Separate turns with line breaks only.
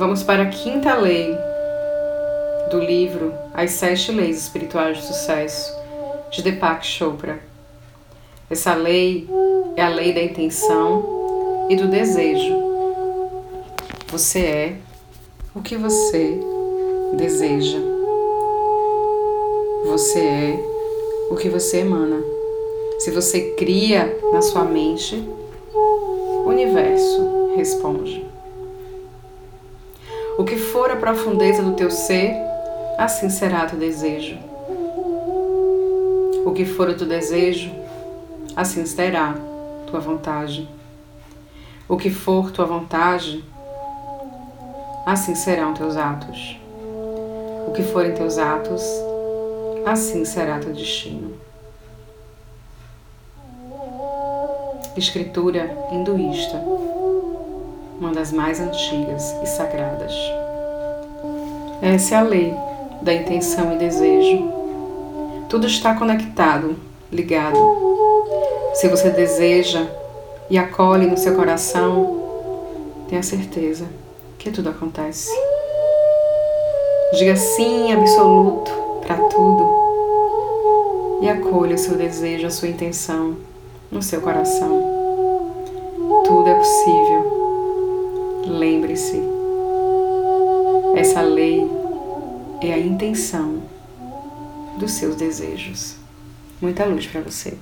Vamos para a quinta lei do livro As Sete Leis Espirituais do Sucesso, de Deepak Chopra. Essa lei é a lei da intenção e do desejo. Você é o que você deseja. Você é o que você emana. Se você cria na sua mente, o universo responde. O que for a profundeza do teu ser, assim será teu desejo. O que for o teu desejo, assim será tua vontade. O que for tua vontade, assim serão teus atos. O que forem teus atos, assim será teu destino. Escritura hinduísta, uma das mais antigas e sagradas. Essa é a lei da intenção e desejo. Tudo está conectado, ligado. Se você deseja e acolhe no seu coração, tenha certeza que tudo acontece. Diga sim absoluto para tudo e acolha o seu desejo, a sua intenção no seu coração. Tudo é possível. Lembre-se, essa lei é a intenção dos seus desejos. Muita luz para você.